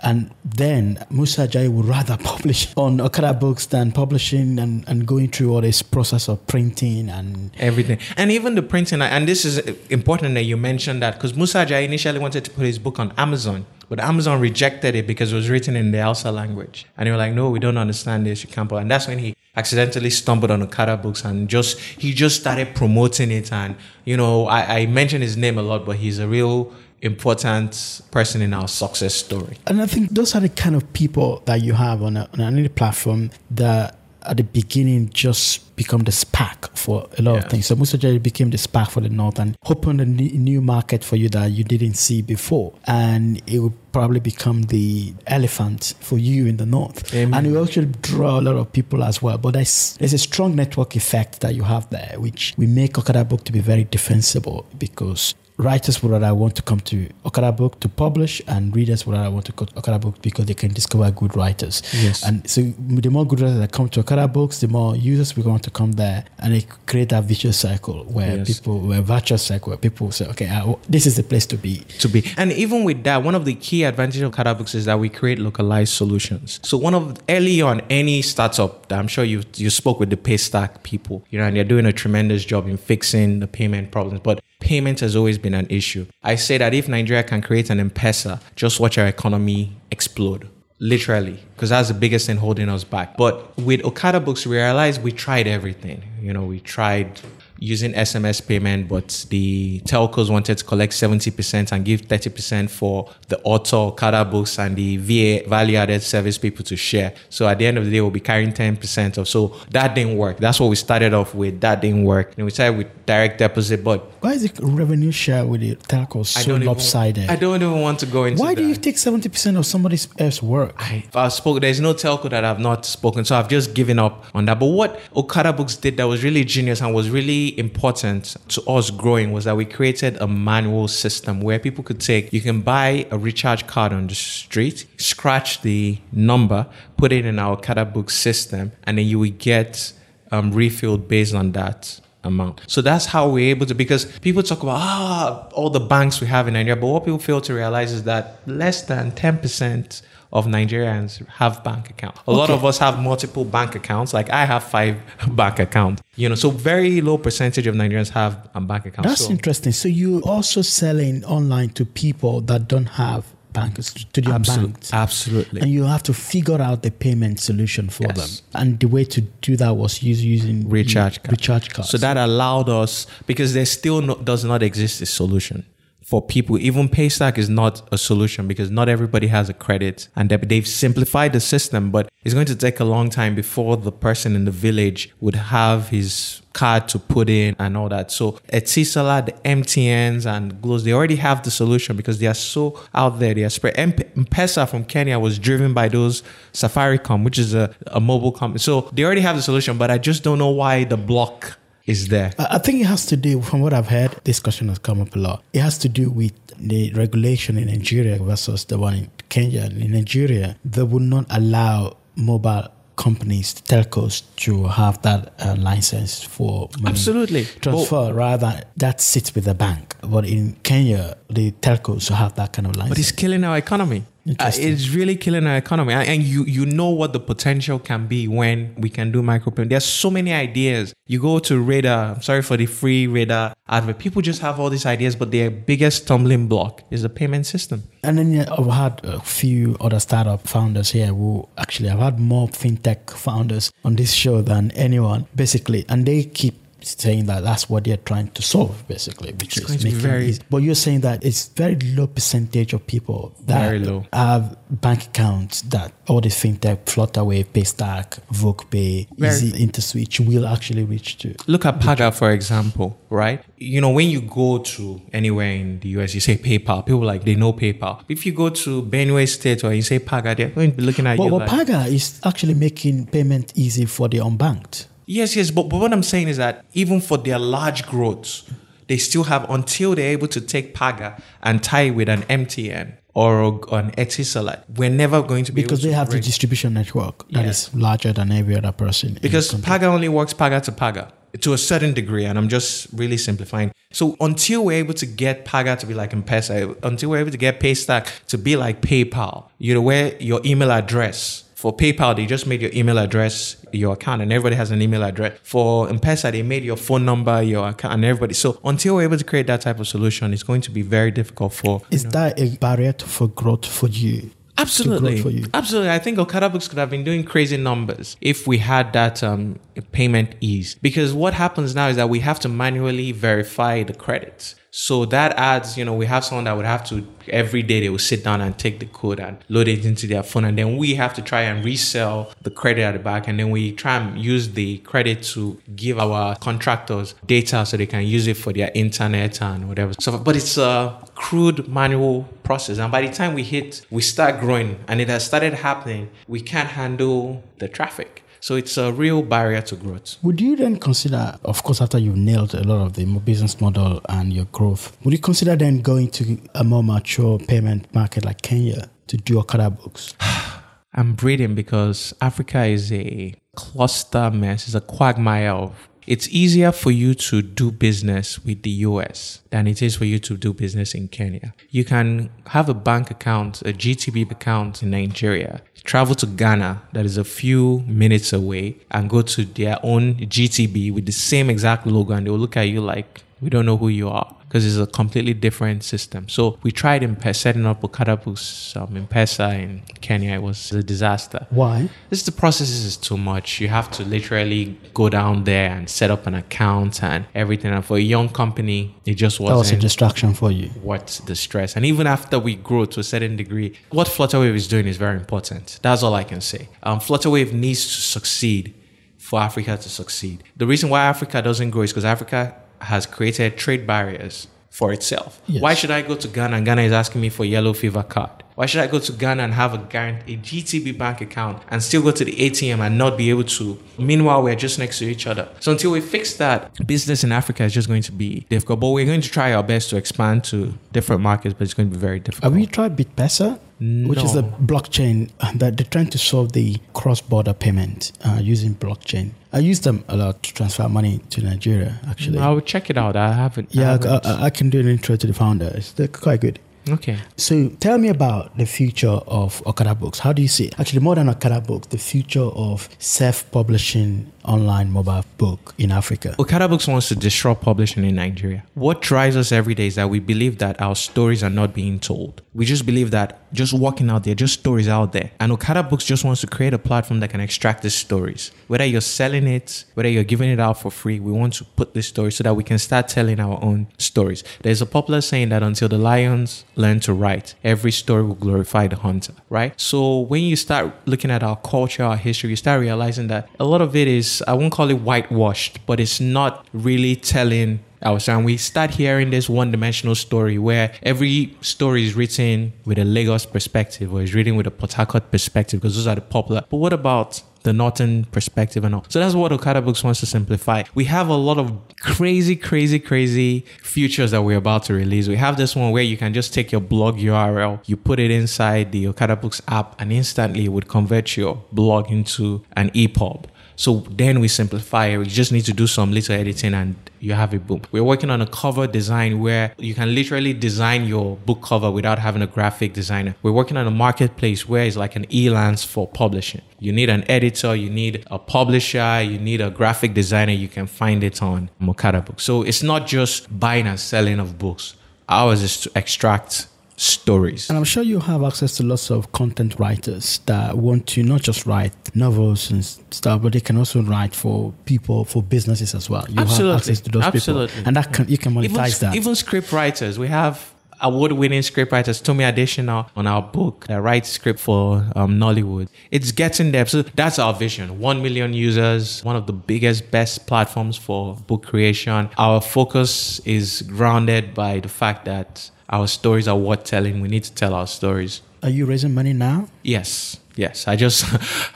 And then Musa Jai would rather [LAUGHS] publish on Okada Books than publishing and, and going through all this process of printing and everything. And even the printing and this is important that you mentioned that because Musa Jai initially wanted to put his book on Amazon but Amazon rejected it because it was written in the Hausa language. And they were like no we don't understand this you can't and that's when he accidentally stumbled on Okada books and just he just started promoting it. And you know I, I mention his name a lot but he's a real important person in our success story And I think those are the kind of people that you have on, a, on any platform that at the beginning just become the spark for a lot Yeah. of things. So Musa Jai became the spark for the North and opened a new market for you that you didn't see before. And it would probably become the elephant for you in the North. Amen. And it will actually draw a lot of people as well. But there's, there's a strong network effect that you have there, which we make Okada Book to be very defensible because writers would rather want to come to Okada Book to publish, and readers would rather want to go to Okada Book because they can discover good writers. Yes. And so the more good writers that come to Okada Books, the more users will want to come there, and they create that vicious cycle where Yes. people, where virtuous cycle, where people say, okay, I, this is the place to be. to be. And even with that, one of the key advantages of Okada Books is that we create localized solutions. So one of early on, any startup that I'm sure you you spoke with the Paystack people, you know, and they're doing a tremendous job in fixing the payment problems. But payment has always been an issue. I say that if Nigeria can create an M-Pesa, just watch our economy explode. Literally, because that's the biggest thing holding us back. But with Okada Books, we realized we tried everything. You know, we tried using SMS payment, but the telcos wanted to collect 70% and give 30% for the auto Okada books and the VA value added service people to share. So at the end of the day, we'll be carrying 10% of. So that didn't work. That's what we started off with. That didn't work. And we started with direct deposit, but Why is the revenue share with the telcos so don't even, lopsided? I don't even want to go into Why that. do you take 70% of somebody else's work? I, I've spoken. There's no telco that I've not spoken, so I've just given up on that. But what Okada Books did that was really genius and was really important to us growing was that we created a manual system where people could take. You can buy a recharge card on the street, scratch the number, put it in our Okada Books system, and then you will get um, refilled based on that amount. So that's how we're able to because people talk about ah all the banks we have in Nigeria, but what people fail to realize is that less than ten percent of Nigerians have bank accounts. A lot of us have multiple bank accounts. Like I have five [LAUGHS] bank accounts. You know, so very low percentage of Nigerians have a bank account. That's so, interesting. So you also selling online to people that don't have banks to their absolutely, banks. absolutely. And you have to figure out the payment solution for Yes. them. And the way to do that was using recharge card. recharge cards. So that allowed us because there still no, does not exist a solution. For people. Even Paystack is not a solution because not everybody has a credit and they- they've simplified the system, but it's going to take a long time before the person in the village would have his card to put in and all that. So Etisalat, the MTNs and Glos, they already have the solution because they are so out there. They are spread. M-Pesa from Kenya was driven by those Safaricom, which is a, a mobile company. So they already have the solution, but I just don't know why the block is there. I think it has to do, from what I've heard, this question has come up a lot. It has to do with the regulation in Nigeria versus the one in Kenya. In Nigeria, they would not allow mobile companies, telcos, to have that uh, license for Absolutely. transfer. Rather, that sits with the bank. But in Kenya, the telcos have that kind of license. But it's killing our economy. Uh, it's really killing our economy. And you you know what the potential can be when we can do micropayment. There's so many ideas. You go to Radar, I'm sorry for the free Radar advert. People just have all these ideas, but their biggest stumbling block is the payment system. And then yeah, I've had a few other startup founders here who actually I've had more fintech founders on this show than anyone, basically, and they keep saying that that's what they're trying to solve, basically, which It's is making very- it easy. But you're saying that it's very low percentage of people that have bank accounts that all the fintech, Flutterwave, Paystack, VoguePay, Very- Easy InterSwitch will actually reach to. Look at Paga, for example, right? You know, when you go to anywhere in the US, you say PayPal. People like they know PayPal. If you go to Benue State or you say Paga, they're going to be looking at But, you but like, Paga is actually making payment easy for the unbanked. Yes, yes, but, but what I'm saying is that even for their large growths, they still have until they're able to take Paga and tie it with an MTN or an Etisalat. We're never going to be because they to have the distribution network that Yeah. is larger than every other person. because. Paga only works Paga to Paga to a certain degree, and I'm just really simplifying. So until we're able to get Paga to be like M-Pesa, until we're able to get Paystack to be like PayPal, you know, where your email address for PayPal, they just made your email address your account, and everybody has an email address. For M-Pesa, they made your phone number your account, and everybody. So until we're able to create that type of solution, it's going to be very difficult for is that a barrier to- for growth for you? Absolutely. for you. Absolutely. I think Okada Books could have been doing crazy numbers if we had that um, payment ease. Because what happens now is that we have to manually verify the credits. So that adds, you know, we have someone that would have to every day they will sit down and take the code and load it into their phone, and then we have to try and resell the credit at the back, and then we try and use the credit to give our contractors data so they can use it for their internet and whatever. So, but it's a crude manual process, and by the time we hit, we start growing, and it has started happening. We can't handle the traffic. So it's a real barrier to growth. Would you then consider, of course, after you've nailed a lot of the business model and your growth, would you consider then going to a more mature payment market like Kenya to do Okada books? [SIGHS] I'm breathing because Africa is a cluster mess. It's a quagmire of. It's easier for you to do business with the US than it is for you to do business in Kenya. You can have a bank account, a GTB account in Nigeria, travel to Ghana, that is a few minutes away, and go to their own GTB with the same exact logo, and they'll look at you like, we don't know who you are because it's a completely different system. So we tried in setting up Okada Books um, M-Pesa in Kenya. It was a disaster. Why? This the process is too much. You have to literally go down there and set up an account and everything. And for a young company, it just wasn't. That was a distraction for you. worth the stress. And even after we grow to a certain degree, what Flutterwave is doing is very important. That's all I can say. Um, Flutterwave needs to succeed for Africa to succeed. The reason why Africa doesn't grow is because Africa has created trade barriers for itself. Yes. Why should I go to Ghana and Ghana is asking me for yellow fever card? Why should I go to Ghana and have a guarantee, a GTB bank account and still go to the ATM and not be able to? Meanwhile, we're just next to each other. So until we fix that, business in Africa is just going to be difficult. But we're going to try our best to expand to different markets, but it's going to be very difficult. Have you tried BitPesa? Which is a blockchain uh, that they're trying to solve the cross-border payment uh, using blockchain. I use them a lot to transfer money to Nigeria. Actually, I will check it out. I haven't. I yeah, haven't. I, I, I can do an intro to the founder. It's they're quite good. Okay. So tell me about the future of Okada Books. How do you see it? Actually, more than Okada Books, the future of self-publishing online mobile book in Africa? Okada Books wants to disrupt publishing in Nigeria. What drives us every day is that we believe that our stories are not being told. We just believe that just walking out there, just stories out there. And Okada Books just wants to create a platform that can extract these stories. Whether you're selling it, whether you're giving it out for free, we want to put this story so that we can start telling our own stories. There's a popular saying that until the lions learn to write, every story will glorify the hunter, right? So when you start looking at our culture, our history, you start realizing that a lot of it is, I won't call it whitewashed, but it's not really telling our story. we start hearing this one dimensional story where every story is written with a Lagos perspective or is written with a Port Harcourt perspective because those are the popular. But what about the northern perspective and all. So that's what Okada Books wants to simplify. We have a lot of crazy, crazy, crazy features that we're about to release. We have this one where you can just take your blog URL, you put it inside the Okada Books app, and instantly it would convert your blog into an EPUB. So then we simplify it. We just need to do some little editing and you have a book. We're working on a cover design where you can literally design your book cover without having a graphic designer. We're working on a marketplace where it's like an e-lance for publishing. You need an editor, you need a publisher, you need a graphic designer. You can find it on Okada Books. So it's not just buying and selling of books. Ours is to extract stories. And I'm sure you have access to lots of content writers that want to not just write novels and stuff, but they can also write for people, for businesses as well. You Absolutely. have access to those Absolutely. people. And that can, you can monetize even, that. Even script writers, we have award-winning scriptwriters, Tomi Adesina, on our book that writes script for um, Nollywood. It's getting there. So that's our vision. One million users, one of the biggest, best platforms for book creation. Our focus is grounded by the fact that our stories are worth telling. We need to tell our stories. Are you raising money now? Yes. Yes, I just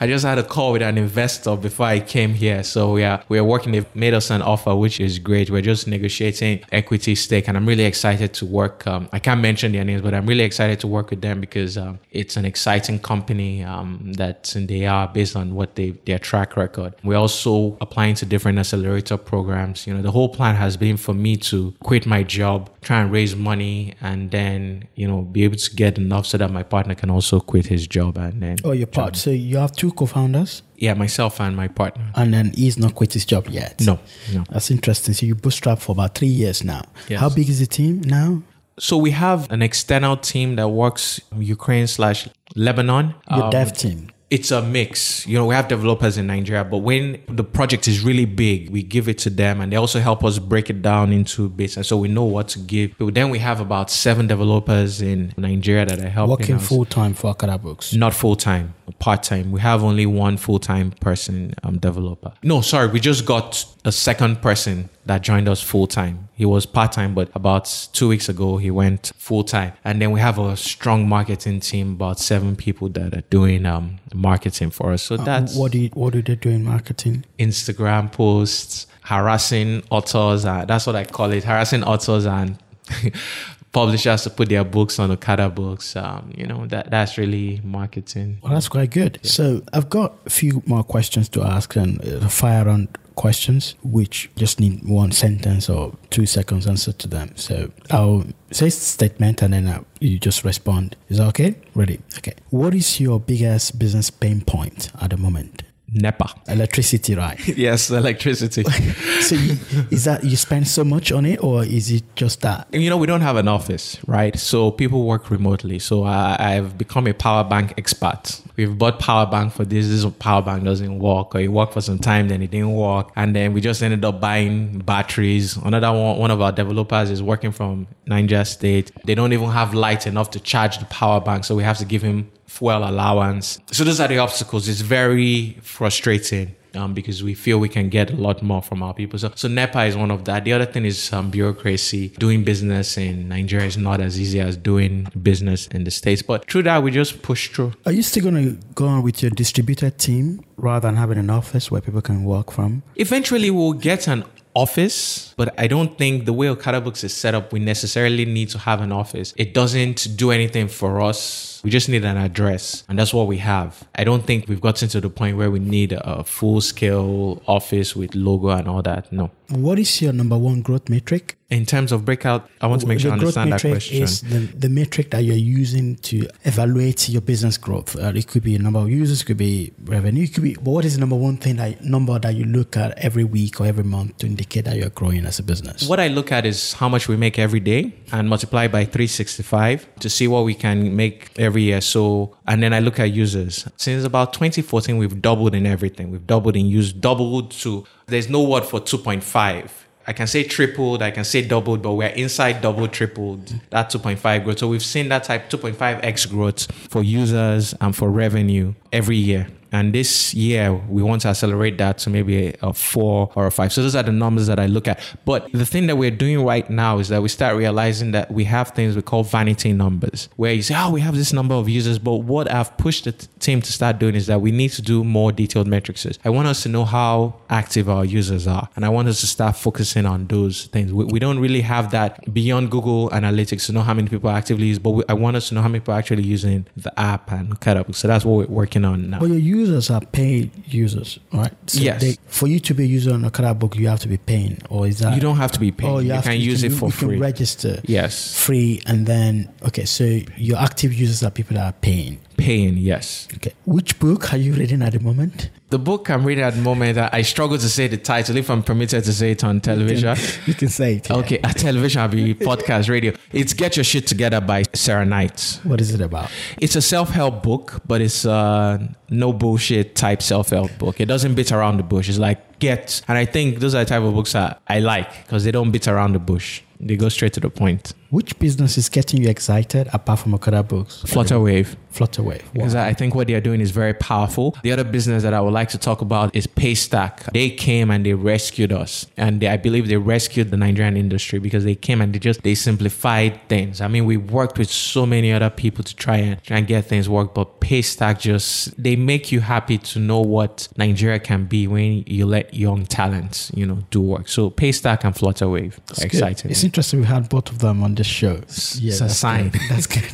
[LAUGHS] I just had a call with an investor before I came here. So we are we are working. They've made us an offer, which is great. We're just negotiating equity stake, and I'm really excited to work. Um, I can't mention their names, but I'm really excited to work with them because um, it's an exciting company um, that they are based on what they their track record. We're also applying to different accelerator programs. You know, the whole plan has been for me to quit my job, try and raise money, and then you know be able to get enough so that my partner can also quit his job and then Oh, your part. So you have two co-founders, yeah, myself and my partner. and then he's not quit his job yet. No, no. That's interesting. So you bootstrap for about three years now. Yes. How big is the team now? So we have an external team that works Ukraine slash Lebanon. Your Um, dev team. It's a mix. You know, we have developers in Nigeria, but when the project is really big, we give it to them and they also help us break it down into bits. And so we know what to give. But then we have about seven developers in Nigeria that are helping Working full time for Okada Books. Not full time, part time. We have only one full time person um, developer. No, sorry, we just got a second person that joined us full time. He was part time, but about two weeks ago he went full time. And then we have a strong marketing team, about seven people that are doing um, marketing for us. So that's What do you, what do they do in marketing? Instagram posts, harassing authors. Uh, that's what I call it, harassing authors and [LAUGHS] publishers to put their books on Okada books. Um, you know that that's really marketing. Well, that's quite good. So I've got a few more questions to ask and uh, fire on questions, which just need one sentence or two seconds answer to them. So I'll say statement and then uh, you just respond. Is that okay? Ready? Okay. What is your biggest business pain point at the moment? NEPA. Electricity, right? [LAUGHS] yes, electricity. [LAUGHS] so you, is that you spend so much on it, or is it just that? You know, we don't have an office, right? So people work remotely. So I, I've become a power bank expert. We've bought power bank for this. This power bank doesn't work, or it worked for some time, then it didn't work, and then we just ended up buying batteries. Another one, one of our developers is working from Niger State. They don't even have light enough to charge the power bank, so we have to give him fuel allowance. So those are the obstacles. It's very frustrating. Um, because we feel we can get a lot more from our people. So, so NEPA is one of that. The other thing is um, bureaucracy. Doing business in Nigeria is not as easy as doing business in the States. But through that, we just push through. Are you still going to go on with your distributed team rather than having an office where people can work from? Eventually, we'll get an office, but I don't think the way Okada Books is set up, we necessarily need to have an office. It doesn't do anything for us. We just need an address, and that's what we have. I don't think we've gotten to the point where we need a full scale office with logo and all that. No. What is your number one growth metric? In terms of breakout, I want to make sure I understand that question. is the, the metric that you're using to evaluate your business growth. Uh, it could be a number of users, it could be revenue, it could be. But what is the number one thing that number that you look at every week or every month to indicate that you're growing as a business? What I look at is how much we make every day and multiply by 365 to see what we can make every year. So, and then I look at users. Since about 2014, we've doubled in everything. We've doubled in use, doubled to. There's no word for 2.5 I can say tripled, I can say doubled, but we're inside double, tripled, that 2.5 growth. So we've seen that type 2.5x growth for users and for revenue every year. And this year, we want to accelerate that to maybe a, a, four or a five. So those are the numbers that I look at. But the thing that we're doing right now is that we start realizing that we have things we call vanity numbers, where you say, oh, we have this number of users. But what I've pushed the t- team to start doing is that we need to do more detailed metrics. I want us to know how active our users are. And I want us to start focusing on those things. We, we don't really have that beyond Google Analytics to know how many people actively use, but we, I want us to know how many people are actually using the app and cut up. So that's what we're working on now. Well, users are paid users, right? So yes. They, for you to be a user on a Okada book, you have to be paying, or is that you don't have to be paying? Oh, you, you can to, use you can, it for you free. Can register, yes, free, and then okay. So your active users are people that are paying. Paying, yes. Okay. Which book are you reading at the moment? The book I'm reading at the moment, I struggle to say the title. If I'm permitted to say it on television, you can, you can say it. Yeah. Okay, at television, I'll be podcast, radio. It's Get Your Shit Together by Sarah Knight. What is it about? It's a self help book, but it's a no bullshit type self help book. It doesn't beat around the bush. It's like get, and I think those are the type of books that I like because they don't beat around the bush. They go straight to the point. Which business is getting you excited apart from Okada Books? Flutterwave. Flutterwave. Wow. Because I think what they are doing is very powerful. The other business that I would like to talk about is Paystack. They came and they rescued us. And they, I believe they rescued the Nigerian industry because they came and they just, they simplified things. I mean, we worked with so many other people to try and, try and get things work, but Paystack just, they make you happy to know what Nigeria can be when you let young talents, you know, do work. So Paystack and Flutterwave. Exciting. It's interesting we had both of them on this show. Yeah, it's a sign. Good. [LAUGHS] That's good.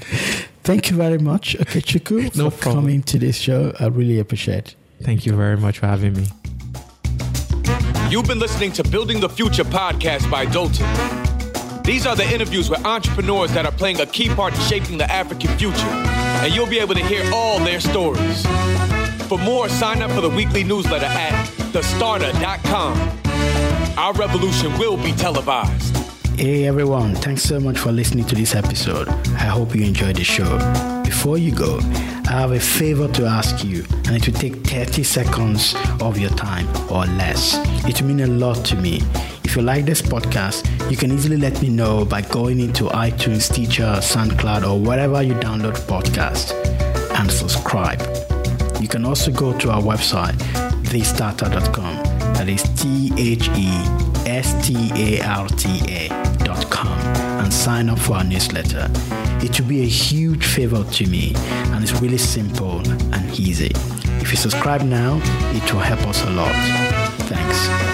Thank you very much, Okechukwu, [LAUGHS] no for problem. coming to this show. I really appreciate it. Thank you very much for having me. You've been listening to Building the Future podcast by Dotun. These are the interviews with entrepreneurs that are playing a key part in shaping the African future, and you'll be able to hear all their stories. For more, sign up for the weekly newsletter at thestarta.com. Our revolution will be televised. Hey everyone, thanks so much for listening to this episode. I hope you enjoyed the show. Before you go, I have a favor to ask you, and it will take 30 seconds of your time or less. It will mean a lot to me. If you like this podcast, you can easily let me know by going into iTunes, Stitcher, SoundCloud, or wherever you download podcasts and subscribe. You can also go to our website, thestarta.com. That is T H E S T A R T A com and sign up for our newsletter. It will be a huge favor to me and it's really simple and easy. If you subscribe now, it will help us a lot. Thanks.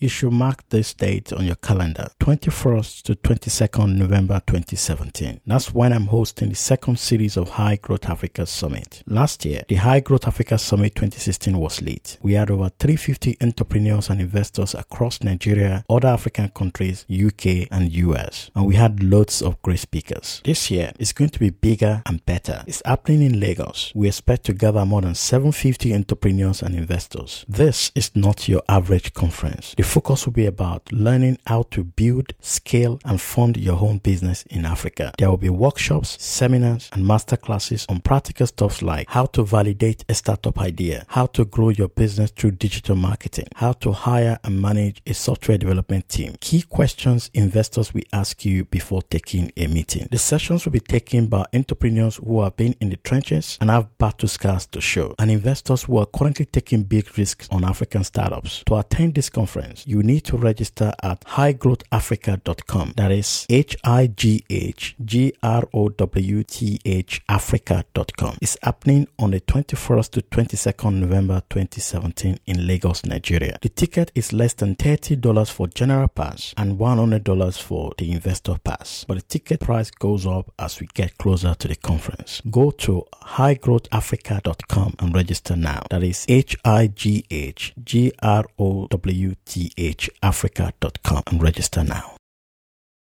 You should mark this date on your calendar 21st to 22nd November 2017. That's when I'm hosting the second series of High Growth Africa Summit. Last year, the High Growth Africa Summit 2016 was lit. We had over 350 entrepreneurs and investors across Nigeria, other African countries, UK, and US. And we had loads of great speakers. This year is going to be bigger and better. It's happening in Lagos. We expect to gather more than 750 entrepreneurs and investors. This is not your average conference. The focus will be about learning how to build, scale, and fund your own business in Africa. There will be workshops, seminars, and masterclasses on practical stuff like how to validate a startup idea, how to grow your business through digital marketing, how to hire and manage a software development team. Key questions investors will ask you before taking a meeting. The sessions will be taken by entrepreneurs who have been in the trenches and have battle scars to show, and investors who are currently taking big risks on African startups. To attend this conference, you need to register at highgrowthafrica.com. That is H I G H G R O W T H Africa.com. It's happening on the 21st to 22nd November 2017 in Lagos, Nigeria. The ticket is less than $30 for general pass and $100 for the investor pass. But the ticket price goes up as we get closer to the conference. Go to highgrowthafrica.com and register now. That is H I G H G R O W T H Africa.com and register now.